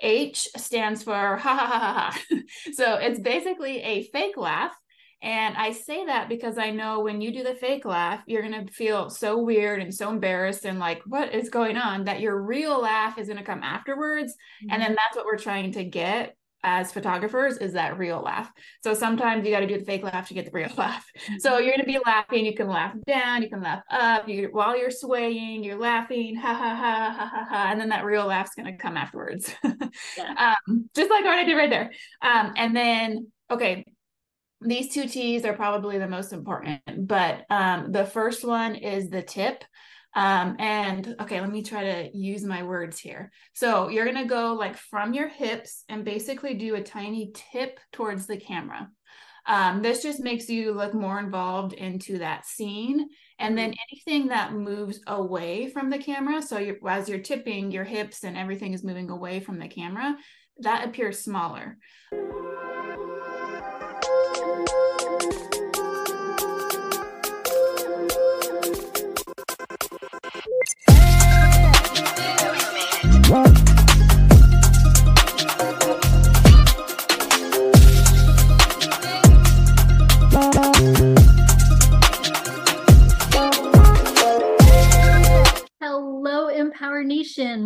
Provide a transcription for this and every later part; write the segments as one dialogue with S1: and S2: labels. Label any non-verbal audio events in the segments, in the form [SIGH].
S1: H stands for [LAUGHS] ha ha ha ha so it's basically a fake laugh. And I say that because I know when you do the fake laugh, you're going to feel so weird and so embarrassed and like, what is going on? That your real laugh is going to come afterwards. Mm-hmm. And then that's what we're trying to get as photographers is that real laugh. So sometimes you got to do the fake laugh to get the real [LAUGHS] laugh. So mm-hmm. you're going to be laughing. You can laugh down, you can laugh up. You while you're swaying, you're laughing, ha ha ha ha ha ha, and then that real laugh's going to come afterwards. [LAUGHS] yeah. um, just like what I did right there. Um, and then okay, these two T's are probably the most important, but um, the first one is the tip. Um, and okay, let me try to use my words here. So you're going to go like from your hips and basically do a tiny tip towards the camera. Um, this just makes you look more involved into that scene. And then mm-hmm. anything that moves away from the camera, so you as you're tipping, your hips and everything is moving away from the camera, that appears smaller.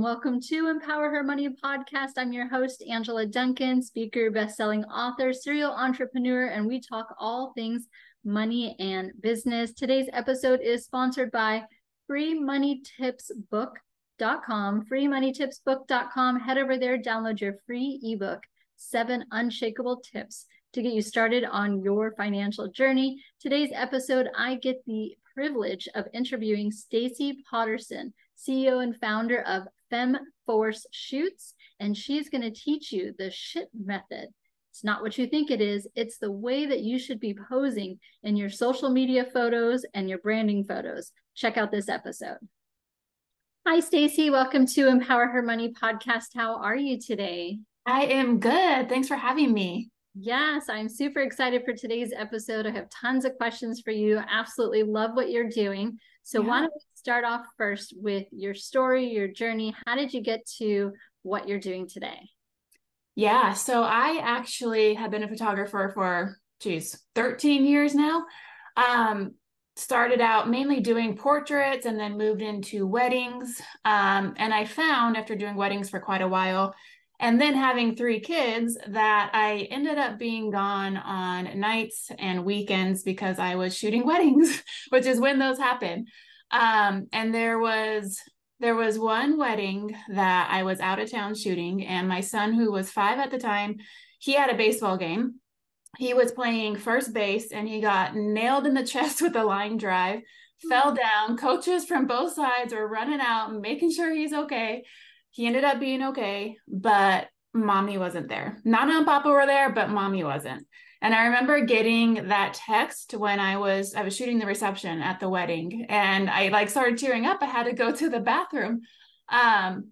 S2: Welcome to Empower Her Money podcast. I'm your host, Angela Duncan, speaker, best-selling author, serial entrepreneur, and we talk all things money and business. Today's episode is sponsored by freemoneytipsbook.com. freemoneytipsbook.com. Head over there, download your free ebook, Seven Unshakable Tips to get you started on your financial journey. Today's episode, I get the privilege of interviewing Stacey Poterson. CEO and founder of FemForce Shoots, and she's going to teach you the shit method. It's not what you think it is, it's the way that you should be posing in your social media photos and your branding photos. Check out this episode. Hi, Stacey. Welcome to Empower Her Money podcast. How are you today?
S1: I am good. Thanks for having me.
S2: Yes, I'm super excited for today's episode. I have tons of questions for you. Absolutely love what you're doing. So, yeah. why don't we start off first with your story, your journey? How did you get to what you're doing today?
S1: Yeah, so I actually have been a photographer for, geez, 13 years now. Um, started out mainly doing portraits and then moved into weddings. Um, and I found after doing weddings for quite a while, and then having three kids that I ended up being gone on nights and weekends because I was shooting [LAUGHS] weddings, which is when those happen. Um, and there was there was one wedding that I was out of town shooting, and my son, who was five at the time, he had a baseball game. He was playing first base and he got nailed in the [LAUGHS] chest with a line drive, fell down. Coaches from both sides were running out, making sure he's okay he ended up being okay, but mommy wasn't there. Nana and Papa were there, but mommy wasn't. And I remember getting that text when I was I was shooting the reception at the wedding, and I like started tearing up. I had to go to the bathroom. Um,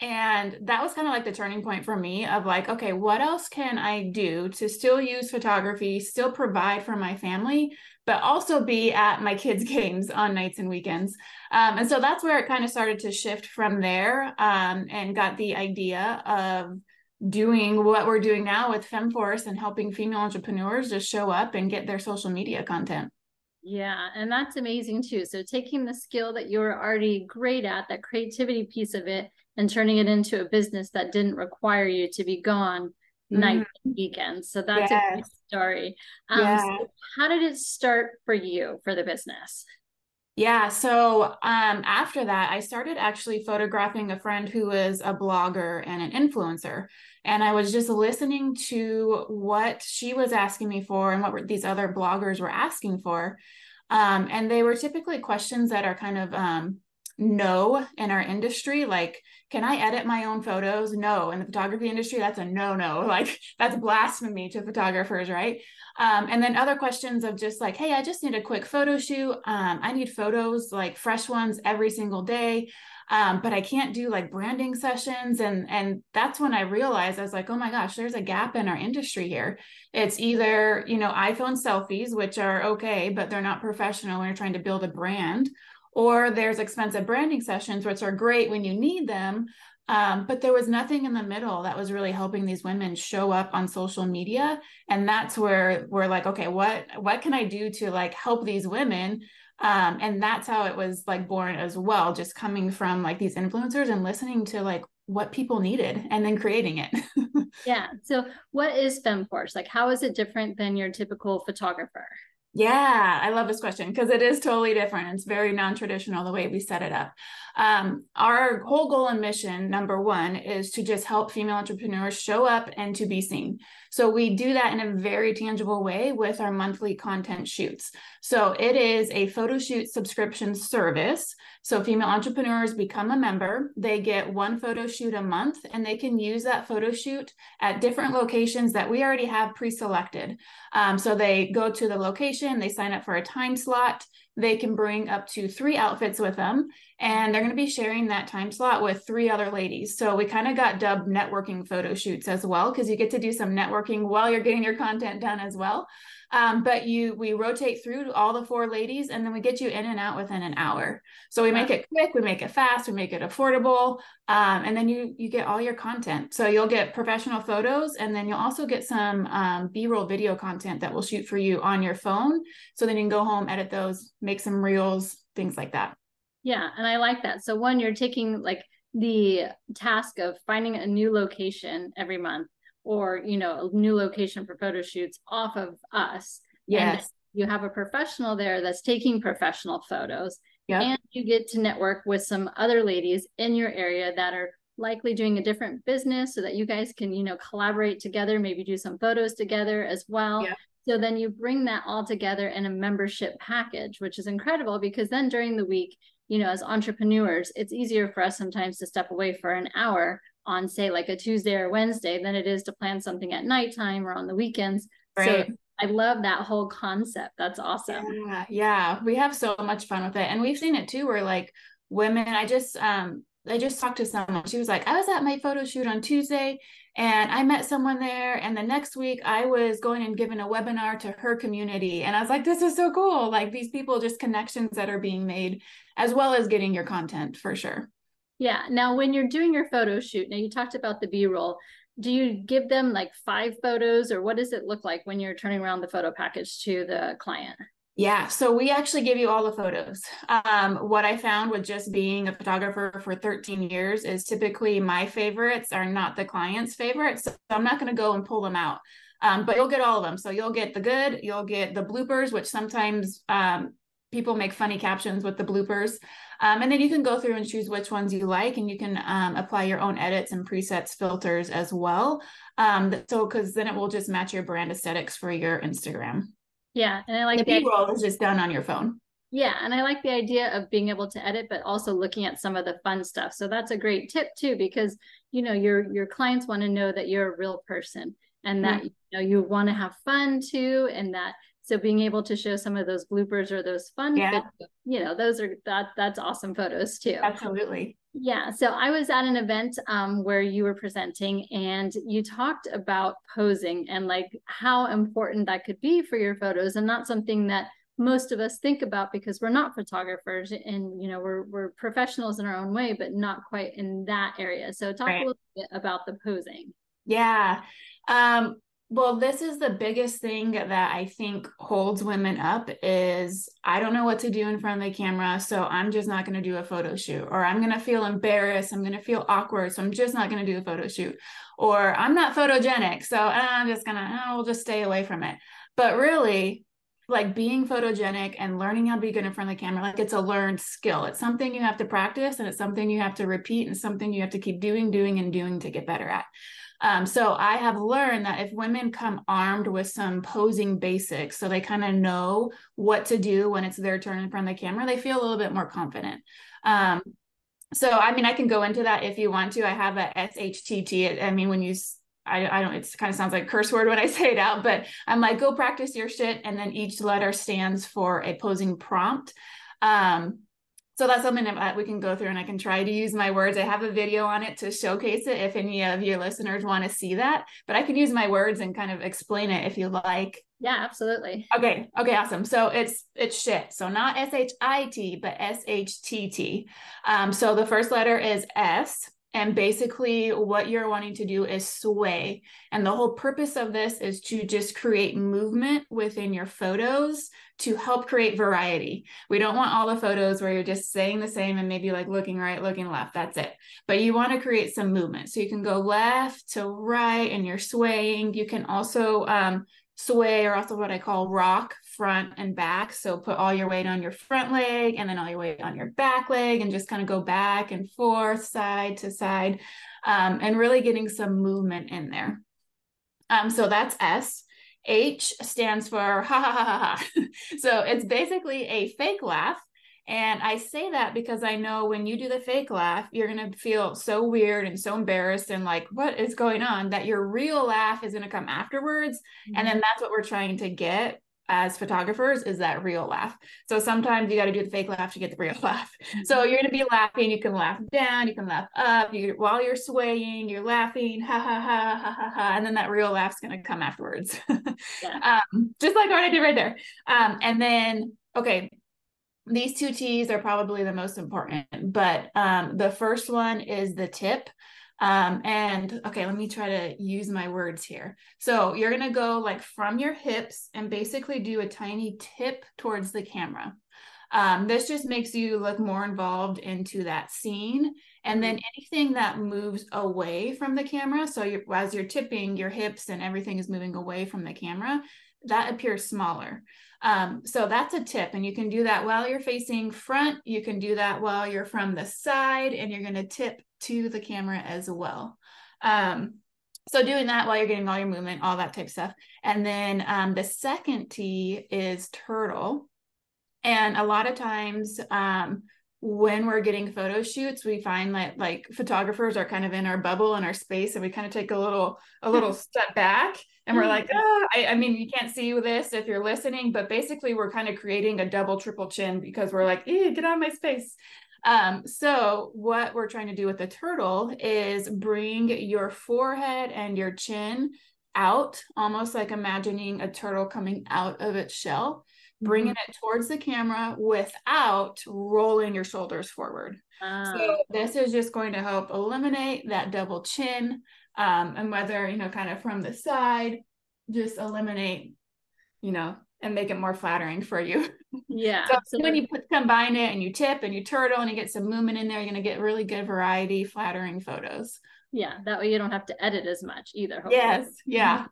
S1: and that was kind of like the turning point for me of like okay what else can i do to still use photography still provide for my family but also be at my kids [LAUGHS] games on nights and weekends um, and so that's where it kind of started to shift from there um, and got the idea of doing what we're doing now with femforce and helping female entrepreneurs just show up and get their social media content
S2: yeah, and that's amazing too. So taking the skill that you're already great at, that creativity piece of it, and turning it into a business that didn't require you to be gone mm-hmm. night and weekends. So that's yes. Story. Um, yeah. So how did it start for you for the business?
S1: Yeah. So um, after that, I started actually photographing a friend who was a blogger and an influencer. And I was just listening to what she was asking me for and what these other bloggers were asking for. Um, and they were typically questions that are kind of um, no in our industry like can i edit my own photos? No. In the photography industry that's a no no. [LAUGHS] Like that's blasphemy to photographers right? Um, and then other questions of just like hey i just need a quick photo shoot. Um, i need photos like fresh ones every single day. Um, but i can't do like branding sessions. And and that's when i realized i was like oh my gosh there's a gap in our industry here. It's either you know iphone selfies which are okay but they're not professional when you're trying to build a brand or there's expensive branding sessions which are great when you need them Um, but there was nothing in the middle that was really helping these women show up on social media. And that's where we're like, okay, what what can I do to like help these women? Um, and that's how it was like born as well, just coming from like these influencers and listening to like what people needed and then creating it. [LAUGHS]
S2: yeah. So what is FemForce? Like how is it different than your typical photographer?
S1: Yeah, I love this question because it is totally different. It's very non traditional the way we set it up. Um, our whole goal and mission, number one, is to just help female entrepreneurs show up and to be seen. So we do that in a very tangible way with our monthly content shoots. So it is a photo shoot subscription service. So female entrepreneurs become a member, they get one photo shoot a month, and they can use that photo shoot at different locations that we already have pre selected. Um, so they go to the location, they sign up for a time slot they can bring up to three outfits with them and they're going to be sharing that time slot with three other ladies. So we kind of got dubbed networking photo shoots as well because you get to do some networking while you're getting your content done as well um, but you we rotate through all the four ladies and then we get you in and out within an hour. So we make it quick we make it fast we make it affordable um, and then you you get all your content. So you'll get professional photos and then you'll also get some um, b-roll video content that we'll shoot for you on your phone. So then you can go home edit those make some reels things like that.
S2: Yeah and i like that. So one you're taking like the task of finding a new location every month or you know a new location for photo shoots off of us
S1: yes
S2: you have a professional there that's taking professional photos yep. and you get to network with some other ladies in your area that are likely doing a different business so that you guys can you know collaborate together maybe do some photos together as well yep. so then you bring that all together in a membership package which is incredible because then during the week you know as entrepreneurs it's easier for us sometimes to step away for an hour on say like a Tuesday or Wednesday than it is to plan something at nighttime or on the weekends. Right. So I love that whole concept. That's awesome.
S1: Yeah, yeah. We have so much fun with it. And we've seen it too where like women, I just um I just talked to someone. She was like, I was at my photo shoot on Tuesday and I met someone there. And the next week I was going and giving a webinar to her community. And I was like, this is so cool. Like these people, just connections that are being made, as well as getting your content for sure.
S2: Yeah. Now, when you're doing your photo shoot, now you talked about the B roll. Do you give them like five photos, or what does it look like when you're turning around the photo package to the client?
S1: Yeah, so we actually give you all the photos. Um, what I found with just being a photographer for 13 years is typically my favorites are not the client's favorites. So I'm not going to go and pull them out. Um, but you'll get all of them. So you'll get the good, you'll get the bloopers, which sometimes um, people make funny captions with the bloopers. Um, and then you can go through and choose which ones you like, and you can um, apply your own edits and presets filters as well. Um, so, because then it will just match your brand aesthetics for your Instagram.
S2: Yeah, and I like
S1: the B roll is just done on your phone.
S2: Yeah, and I like the idea of being able to edit, but also looking at some of the fun stuff. So that's a great tip too, because you know your your clients want to know that you're a real person and that mm-hmm. you know you want to have fun too, and that so being able to show some of those bloopers or those fun, yeah. Videos, you know, those are that that's awesome photos too.
S1: Absolutely.
S2: Yeah. So I was at an event um, where you were presenting and you talked about posing and like how important that could be for your photos and not something that most of us think about because we're not photographers and you know we're we're professionals in our own way but not quite in that area so talk right. a little bit about the posing
S1: yeah um well this is the biggest thing that i think holds women up is i don't know what to do in front of the camera so i'm just not going to do a photo shoot. Or i'm going to feel embarrassed i'm going to feel awkward so i'm just not going to do a photo shoot. Or i'm not photogenic so uh, i'm just going to uh, i'll just stay away from it. But really like being photogenic and learning how to be good in front of the camera like it's a learned skill. It's something you have to practice and it's something you have to repeat and something you have to keep doing doing and doing to get better at um, so I have learned that if women come armed with some posing basics, so they kind of know what to do when it's their turn in front of the camera, they feel a little bit more confident. Um, so I mean, I can go into that if you want to. I have a SHTT. I mean, when you I, I don't, it kind of sounds like curse word when I [LAUGHS] say it out, but I'm like, go practice your shit. And then each letter stands for a posing prompt. Um, so that's something that we can go through and I can try to use my words. I have a video on it to showcase it if any of your listeners want to see that, but I can use my words and kind of explain it if you like.
S2: Yeah, absolutely.
S1: Okay. Okay. Awesome. So it's, it's shit. So not S H I T, but S H T T. Um, so the first letter is S And basically, what you're wanting to do is sway. And the whole purpose of this is to just create movement within your photos to help create variety. We don't want all the photos where you're just saying the same and maybe like looking right, looking left. That's it. But you want to create some movement. So you can go left to right and you're swaying. You can also um, sway or also what I call rock front and back. So put all your weight on your front leg and then all your weight on your back leg and just kind of go back and forth, side to side, um, and really getting some movement in there. Um, so that's S. H stands for [LAUGHS] ha ha ha ha ha. so it's basically a fake laugh and I say that because I know when you do the fake laugh, you're going to feel so weird and so embarrassed and like, what is going on? That your real laugh is going to come afterwards. Mm-hmm. And then that's what we're trying to get as photographers is that real laugh. So sometimes you got to do the fake laugh to get the real [LAUGHS] laugh. Mm-hmm. So you're going to be laughing. You can laugh down, you can laugh up. You while you're swaying, you're laughing, ha ha ha ha ha ha, and then that real laugh's going to come afterwards. [LAUGHS] yeah. um, just like what I did right there. Um, and then okay, these two T's are probably the most important, but um, the first one is the tip. Um, and okay, let me try to use my words here. So you're going to go like from your hips and basically do a tiny tip towards the camera. Um, this just makes you look more involved into that scene. And then mm-hmm. anything that moves away from the camera, so you're, as you're tipping, your hips and everything is moving away from the camera, that appears smaller. Um, so that's a tip. And you can do that while you're facing front. You can do that while you're from the side and you're going to tip to the camera as well. Um, so doing that while you're getting all your movement, all that type of stuff. And then um, the second T is turtle. And a lot of times um, when we're getting photo shoots, we find that like photographers are kind of in our bubble and our space, and we kind of take a little a little [LAUGHS] step back, and we're like, oh, I, I mean, you can't see this if you're listening, but basically we're kind of creating a double triple chin because we're like, get out of my space. Um, so what we're trying to do with the turtle is bring your forehead and your chin out, almost like imagining a turtle coming out of its shell bringing mm-hmm. it towards the camera without rolling your shoulders forward. So ah. this is just going to help eliminate that double chin. Um, and whether, you know, kind of from the side, just eliminate, you know, and make it more flattering for you. [LAUGHS]
S2: Yeah.
S1: so when you put, combine it and you tip and you turtle and you get some movement in there, you're going to get really good variety, flattering photos.
S2: Yeah. That way you don't have to edit as much either. Hopefully.
S1: Yes. Yeah.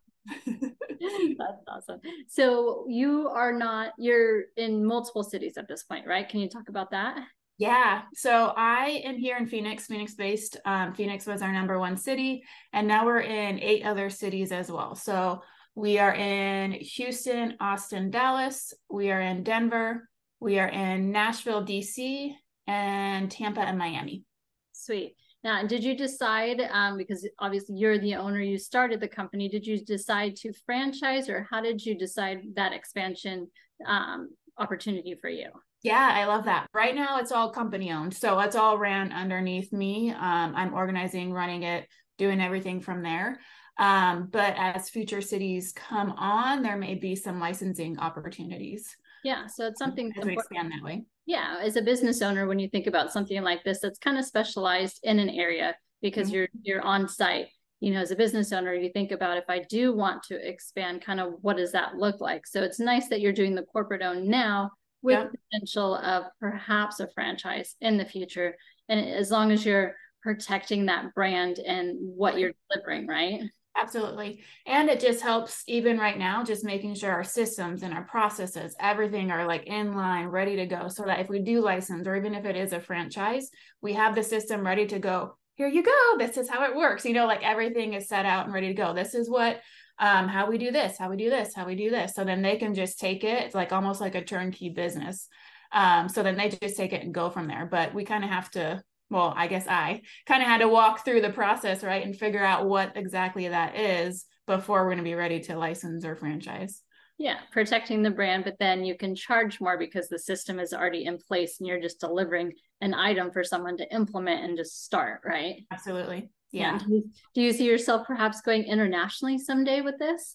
S1: [LAUGHS]
S2: That's awesome. So you are not you're in multiple cities at this point, right? Can you talk about that?
S1: Yeah. So I am here in Phoenix, Phoenix based. Um, Phoenix was our number one city, and now we're in eight other cities as well. So we are in Houston, Austin, Dallas. We are in Denver. We are in Nashville, DC, and Tampa and Miami.
S2: Sweet. Now, did you decide, um, because obviously you're the owner, you started the company, did you decide to franchise or how did you decide that expansion um, opportunity for you?
S1: Yeah, I love that. Right now, it's all company owned. So it's all ran underneath me. Um, I'm organizing, running it, doing everything from there. Um, but as future cities come on, there may be some licensing opportunities.
S2: Yeah, so it's something
S1: to expand that way
S2: yeah as a business owner when you think about something like this that's kind of specialized in an area because mm-hmm. you're you're on site you know as a business owner you think about if i do want to expand kind of what does that look like so it's nice that you're doing the corporate owned now with yeah. potential of perhaps a franchise in the future and as long as you're protecting that brand and what you're delivering right
S1: Absolutely. And it just helps even right now, just making sure our systems and our processes, everything are like in line, ready to go. So that if we do license, or even if it is a franchise, we have the system ready to go. Here you go. This is how it works. You know, like everything is set out and ready to go. This is what um, how we do this, how we do this, how we do this. So then they can just take it. It's like almost like a turnkey business. Um, so then they just take it and go from there. But we kind of have to well, I guess I kind of had to walk through the process, right, and figure out what exactly that is before we're going to be ready to license or franchise.
S2: Yeah, protecting the brand, but then you can charge more because the system is already in place and you're just delivering an item for someone to implement and just start, right?
S1: Absolutely. Yeah.
S2: Do, you, do you see yourself perhaps going internationally someday with this?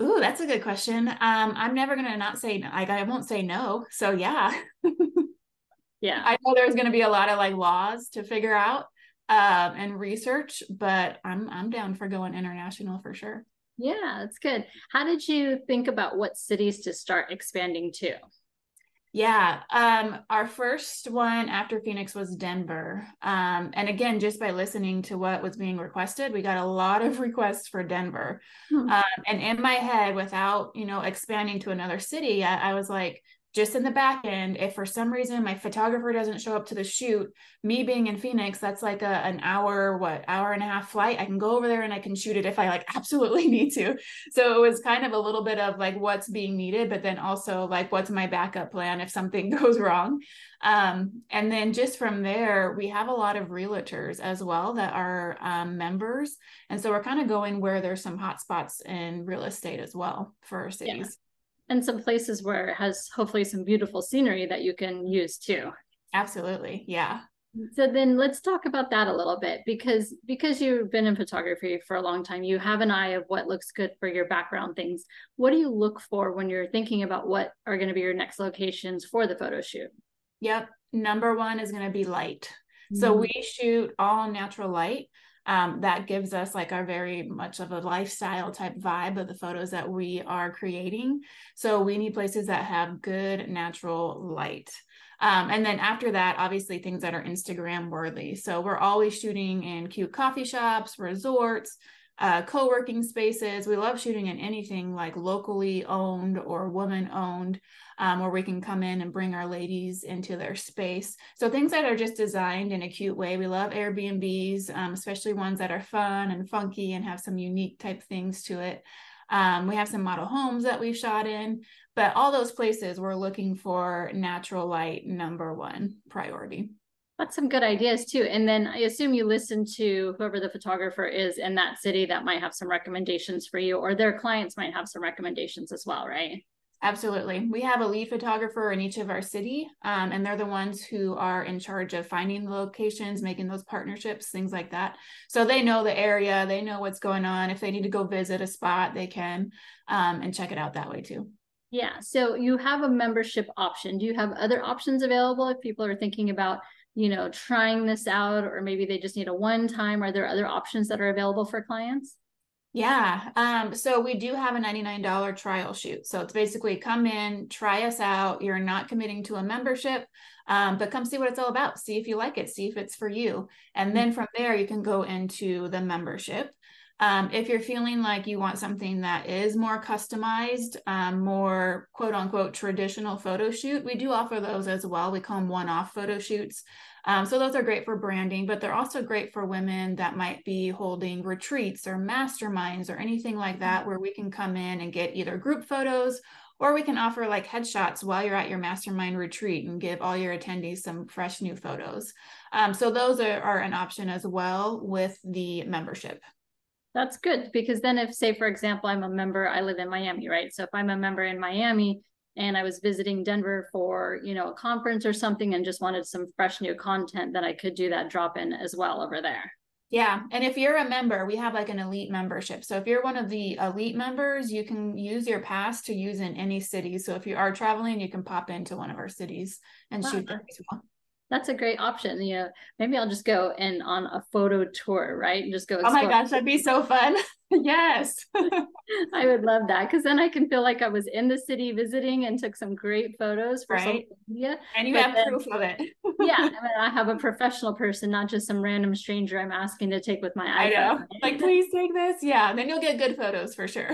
S1: Ooh, that's a good question. Um, I'm never gonna not say like I won't say no. So yeah. [LAUGHS]
S2: yeah
S1: i know there's going to be a lot of like laws to figure out um, and research, but I'm I'm down for going international for sure.
S2: Yeah, that's good. How did you think about what cities to start expanding to?
S1: Yeah, um, our first one after Phoenix was Denver. Um, and again, just by listening to what was being requested, we got a lot of [LAUGHS] requests for Denver. Hmm. Um, and in my head, without you know expanding to another city, I, I was like, just in the back end, if for some reason my photographer doesn't show up to the shoot, me being in Phoenix, that's like a, an hour, what, hour and a half flight. I can go over there and I can shoot it if I like [LAUGHS] absolutely need to. So it was kind of a little bit of like what's being needed, but then also like what's my backup plan if something [LAUGHS] goes wrong. Um, and then just from there, we have a lot of realtors as well that are um, members. And so we're kind of going where there's some hot spots in real estate as well for cities. Yeah
S2: and some places where it has hopefully some beautiful scenery that you can use too.
S1: Absolutely. Yeah.
S2: So then let's talk about that a little bit because because you've been in photography for a long time, you have an eye of what looks good for your background things. What do you look for when you're thinking about what are going to be your next locations for the photo shoot?
S1: Yep. Number 1 is going to be light. Mm-hmm. So we shoot all natural light um, that gives us like our very much of a lifestyle type vibe of the photos that we are creating. So we need places that have good natural light. Um, and then after that, obviously things that are Instagram worthy. So we're always shooting in cute coffee shops, resorts, uh, co-working spaces. We love shooting in anything like locally owned or woman owned, um, where we can come in and bring our ladies into their space. So things that are just designed in a cute way. We love Airbnbs, um, especially ones that are fun and funky and have some unique type things to it. Um, we have some model homes that we've shot in, but all those places we're looking for natural light number one priority.
S2: That's some good ideas too. And then I assume you listen to whoever the photographer is in that city that might have some recommendations for you, or their clients might have some recommendations as well, right?
S1: Absolutely. We have a lead photographer in each of our city, um, and they're the ones who are in charge of finding the locations, making those partnerships, things like that. So they know the area, they know what's going on. If they need to go visit a spot, they can um, and check it out that way too.
S2: Yeah. So you have a membership option. Do you have other options available if people are thinking about you know, trying this out, or maybe they just need a one time? Are there other options that are available for clients?
S1: Yeah. Um, so we do have a $99 trial shoot. So it's basically come in, try us out. You're not committing to a membership, um, but come see what it's all about. See if you like it, see if it's for you. And then from there, you can go into the membership. Um, if you're feeling like you want something that is more customized, um, more quote unquote traditional photo shoot, we do offer those as well. We call them one off photo shoots. Um, so those are great for branding, but they're also great for women that might be holding retreats or masterminds or anything like that, where we can come in and get either group photos or we can offer like headshots while you're at your mastermind retreat and give all your attendees some fresh new photos. Um, so those are, are an option as well with the membership.
S2: That's good because then if say for example I'm a member I live in Miami, right? So if I'm a member in Miami and I was visiting Denver for, you know, a conference or something and just wanted some fresh new content, then I could do that drop in as well over there.
S1: Yeah. And if you're a member, we have like an elite membership. So if you're one of the elite members, you can use your pass to use in any city. So if you are traveling, you can pop into one of our cities and wow. shoot there as well
S2: that's a great option. You know, maybe I'll just go and on a photo tour, right? And just go.
S1: Explore. Oh my gosh, that'd be so fun. [LAUGHS] yes. [LAUGHS]
S2: I would love that because then I can feel like I was in the city visiting and took some great photos for right. social media.
S1: And you but have then, proof of it. [LAUGHS]
S2: yeah. I, mean, I have a professional person, not just some random stranger I'm asking to take with my iPhone. I know.
S1: Like, please take this. Yeah. Then you'll get good photos for sure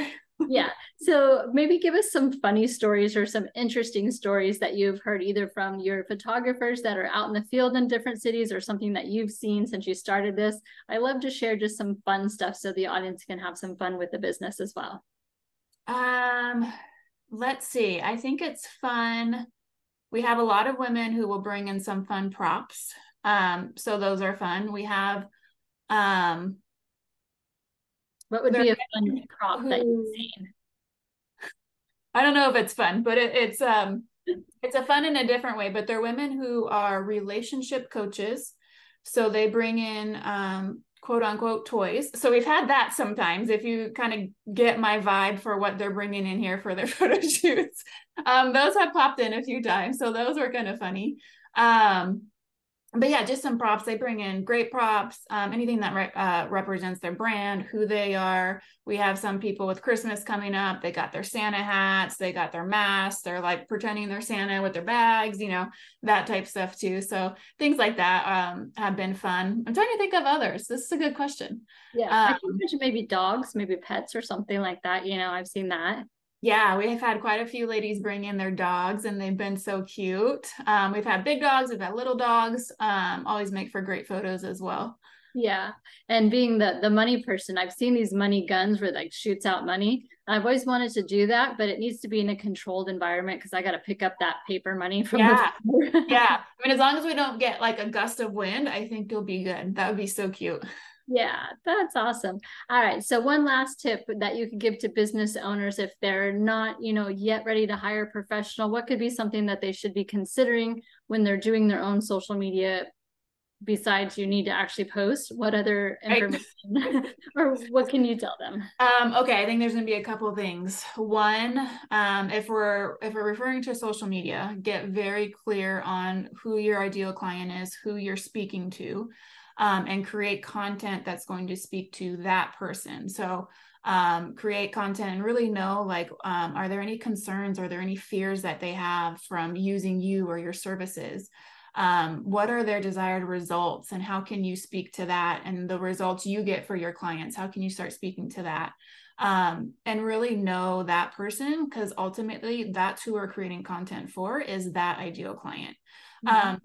S2: yeah. So maybe give us some funny stories or some interesting stories that you've heard either from your photographers that are out in the field in different cities or something that you've seen since you started this. I love to share just some fun stuff so the audience can have some fun with the business as well.
S1: Um, let's see. I think it's fun. We have a lot of women who will bring in some fun props. Um, so those are fun. We have um
S2: what would be a fun prop that you've seen?
S1: I don't know if it's fun, but it, it's um it's a fun in a different way. But they're women who are relationship coaches, so they bring in um quote unquote toys. So we've had that sometimes. If you kind of get my vibe for what they're bringing in here for their [LAUGHS] photo shoots, um, those have popped in a few times. So those were kind of funny. Um, but yeah, just some props. They bring in great props, um, anything that re- uh, represents their brand, who they are. We have some people with Christmas coming up. They got their Santa hats, they got their masks. They're like pretending they're Santa with their bags, you know, that type stuff too. So things like that um, have been fun. I'm trying to think of others. This is a good question.
S2: Yeah, um, I think maybe dogs, maybe pets or something like that. You know, I've seen that.
S1: Yeah, we have had quite a few ladies bring in their dogs and they've been so cute. Um, we've had big dogs, we've had little dogs, um, always make for great photos as well.
S2: Yeah. And being the the money person, I've seen these money guns where like shoots out money. I've always wanted to do that, but it needs to be in a controlled environment because I got to pick up that paper money from
S1: yeah. [LAUGHS] yeah. I mean, as long as we don't get like a gust of wind, I think you'll be good. That would be so cute.
S2: Yeah, that's awesome. All right. So one last tip that you could give to business owners if they're not, you know, yet ready to hire a professional, what could be something that they should be considering when they're doing their own social media besides you need to actually post what other information right. [LAUGHS] or what can you tell them
S1: um, okay i think there's going to be a couple things one um, if we're if we're referring to social media get very clear on who your ideal client is who you're speaking to um, and create content that's going to speak to that person. So um, create content and really know like, um, are there any concerns? Are there any fears that they have from using you or your services? Um, what are their desired results and how can you speak to that and the results you get for your clients? How can you start speaking to that? Um, and really know that person because ultimately that's who we're creating content for is that ideal client. Mm-hmm. Um,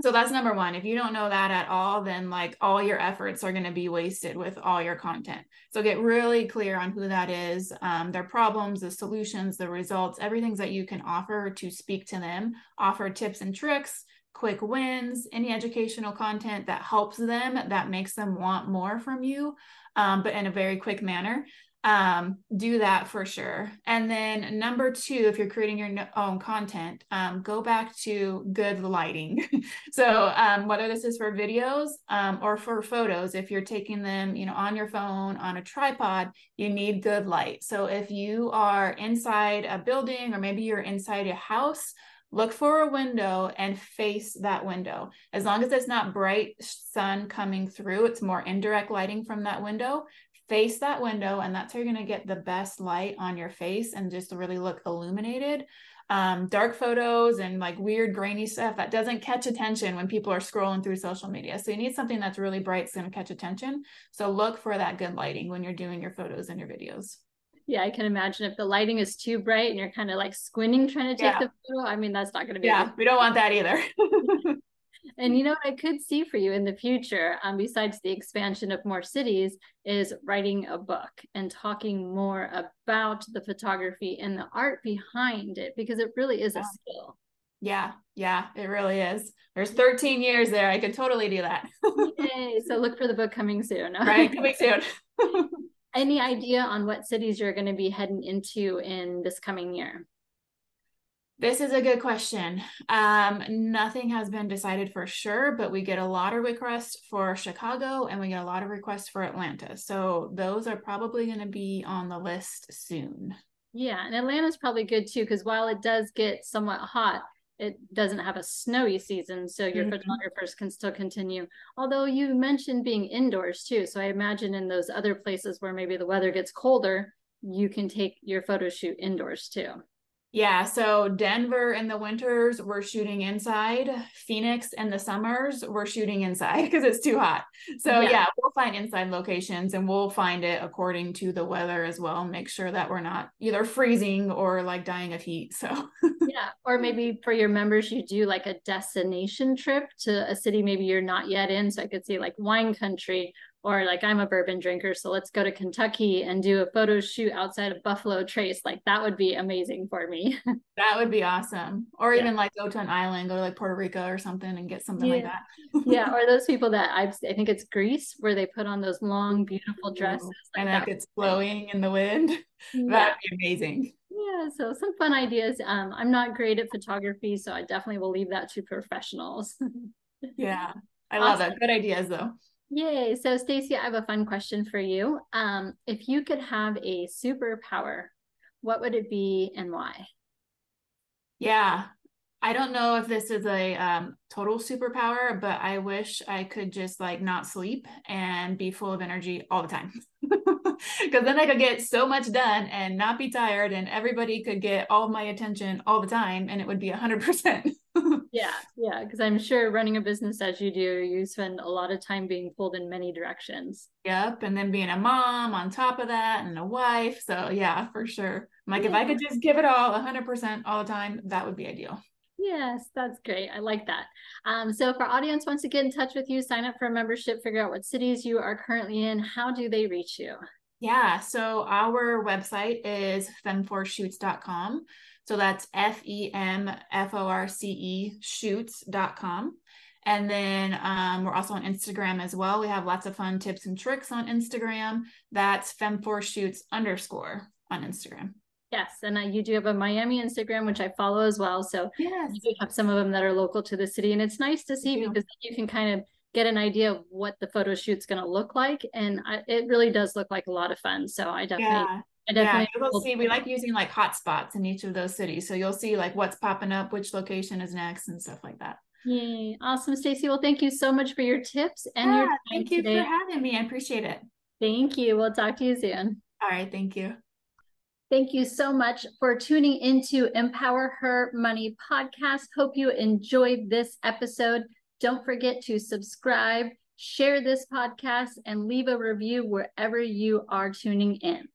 S1: so that's number one. If you don't know that at all, then like all your efforts are going to be wasted with all your content. So get really clear on who that is, um, their problems, the solutions, the results, everything that you can offer to speak to them. Offer tips and tricks, quick wins, any educational content that helps them, that makes them want more from you, um, but in a very quick manner um, do that for sure. And then number two, if you're creating your own content, um, go back to good lighting. [LAUGHS] so um, whether this is for videos um, or for photos, if you're taking them, you know, on your phone on a tripod, you need good light. So if you are inside a building or maybe you're inside a house, look for a window and face that window. As long as it's not bright sun coming through, it's more indirect lighting from that window face that window and that's how you're going to get the best light on your face and just really look illuminated. Um, dark photos and like weird grainy stuff that doesn't catch attention when people are scrolling through social media. So you need something that's really bright it's going to catch attention. So look for that good lighting when you're doing your photos and your videos.
S2: Yeah i can imagine if the lighting is too bright and you're kind of like squinting trying to take yeah. the photo i mean that's not going to be
S1: yeah we don't want that either [LAUGHS]
S2: And you know what I could see for you in the future, um, besides the expansion of more cities, is writing a book and talking more about the photography and the art behind it because it really is a skill.
S1: Yeah, yeah, it really is. There's 13 years there. I could totally do that. [LAUGHS]
S2: Yay. So look for the book coming soon. [LAUGHS]
S1: right, coming soon. [LAUGHS]
S2: Any idea on what cities you're going to be heading into in this coming year?
S1: This is a good question. Um, nothing has been decided for sure, but we get a lot of requests for Chicago and we get a lot of requests for Atlanta. So those are probably going to be on the list soon.
S2: Yeah, and Atlanta's probably good too because while it does get somewhat hot, it doesn't have a snowy season, so your mm-hmm. photographers can still continue. Although you mentioned being indoors too, so I imagine in those other places where maybe the weather gets colder, you can take your photo shoot indoors too.
S1: Yeah, so Denver in the winters we're shooting inside. Phoenix in the summers we're shooting inside [LAUGHS] because it's too hot. So yeah. yeah. we'll find inside locations and we'll find it according to the weather as well. Make sure that we're not either freezing or like dying of heat. So [LAUGHS]
S2: yeah, or maybe for your members you do like a destination trip to a city maybe you're not yet in. So I could see like wine country or like I'm a bourbon drinker, so let's go to Kentucky and do a photo shoot outside of Buffalo Trace. Like that would be amazing for me. [LAUGHS]
S1: that would be awesome. Or yeah. even like go to an island, go to like Puerto Rico or something and get something
S2: yeah.
S1: like that.
S2: yeah, [LAUGHS] or those people that I've I think it's Greece where they put on those long beautiful dresses
S1: like and like it's blowing in the wind. [LAUGHS] Yeah. That'd be amazing.
S2: Yeah, so some fun ideas. Um, I'm not great at photography, so I definitely will leave that to professionals.
S1: yeah, I love awesome. that. Good ideas though.
S2: Yay. So Stacey, I have a fun question for you. Um, if you could have a superpower, what would it be and why?
S1: Yeah. I don't know if this is a um, total superpower, but I wish I could just like not sleep and be full of energy all the time. [LAUGHS] Because then I could get so much done and not be tired, and everybody could get all my attention all the time, and it would be 100%.
S2: Yeah, yeah. Because I'm sure running a business as you do, you spend a lot of time being pulled in many directions.
S1: Yep. And then being a mom on top of that and a wife. So, yeah, for sure. like, yeah. if I could just give it all 100% all the time, that would be ideal.
S2: Yes, that's great. I like that. Um, so, if our audience wants to get in touch with you, sign up for a membership, figure out what cities you are currently in, how do they reach you?
S1: Yeah, so our website is femforceshoots.com. So that's F E M F O R C E shoots.com. And then um, we're also on Instagram as well. We have lots of fun tips and tricks on Instagram. That's femforceshoots underscore on Instagram.
S2: Yes, and uh, you do have a Miami Instagram, which I follow as well. So
S1: yes.
S2: you have some of them that are local to the city, and it's nice to see because you can kind of get an idea of what the photo shoot's going to look like, and I, it really does look like a lot of fun. So I definitely.
S1: Yeah. I definitely yeah, you'll see. We like using like hotspots in each of those cities, so you'll see like what's popping up, which location is next, and stuff like that.
S2: Yay! Awesome, Stacey. Well, thank you so much for your tips and yeah, your
S1: thank you today. for having me. I appreciate it.
S2: Thank you. We'll talk to you soon.
S1: All right. Thank you.
S2: Thank you so much for tuning into Empower Her Money podcast. Hope you enjoyed this episode. Don't forget to subscribe, share this podcast, and leave a review wherever you are tuning in.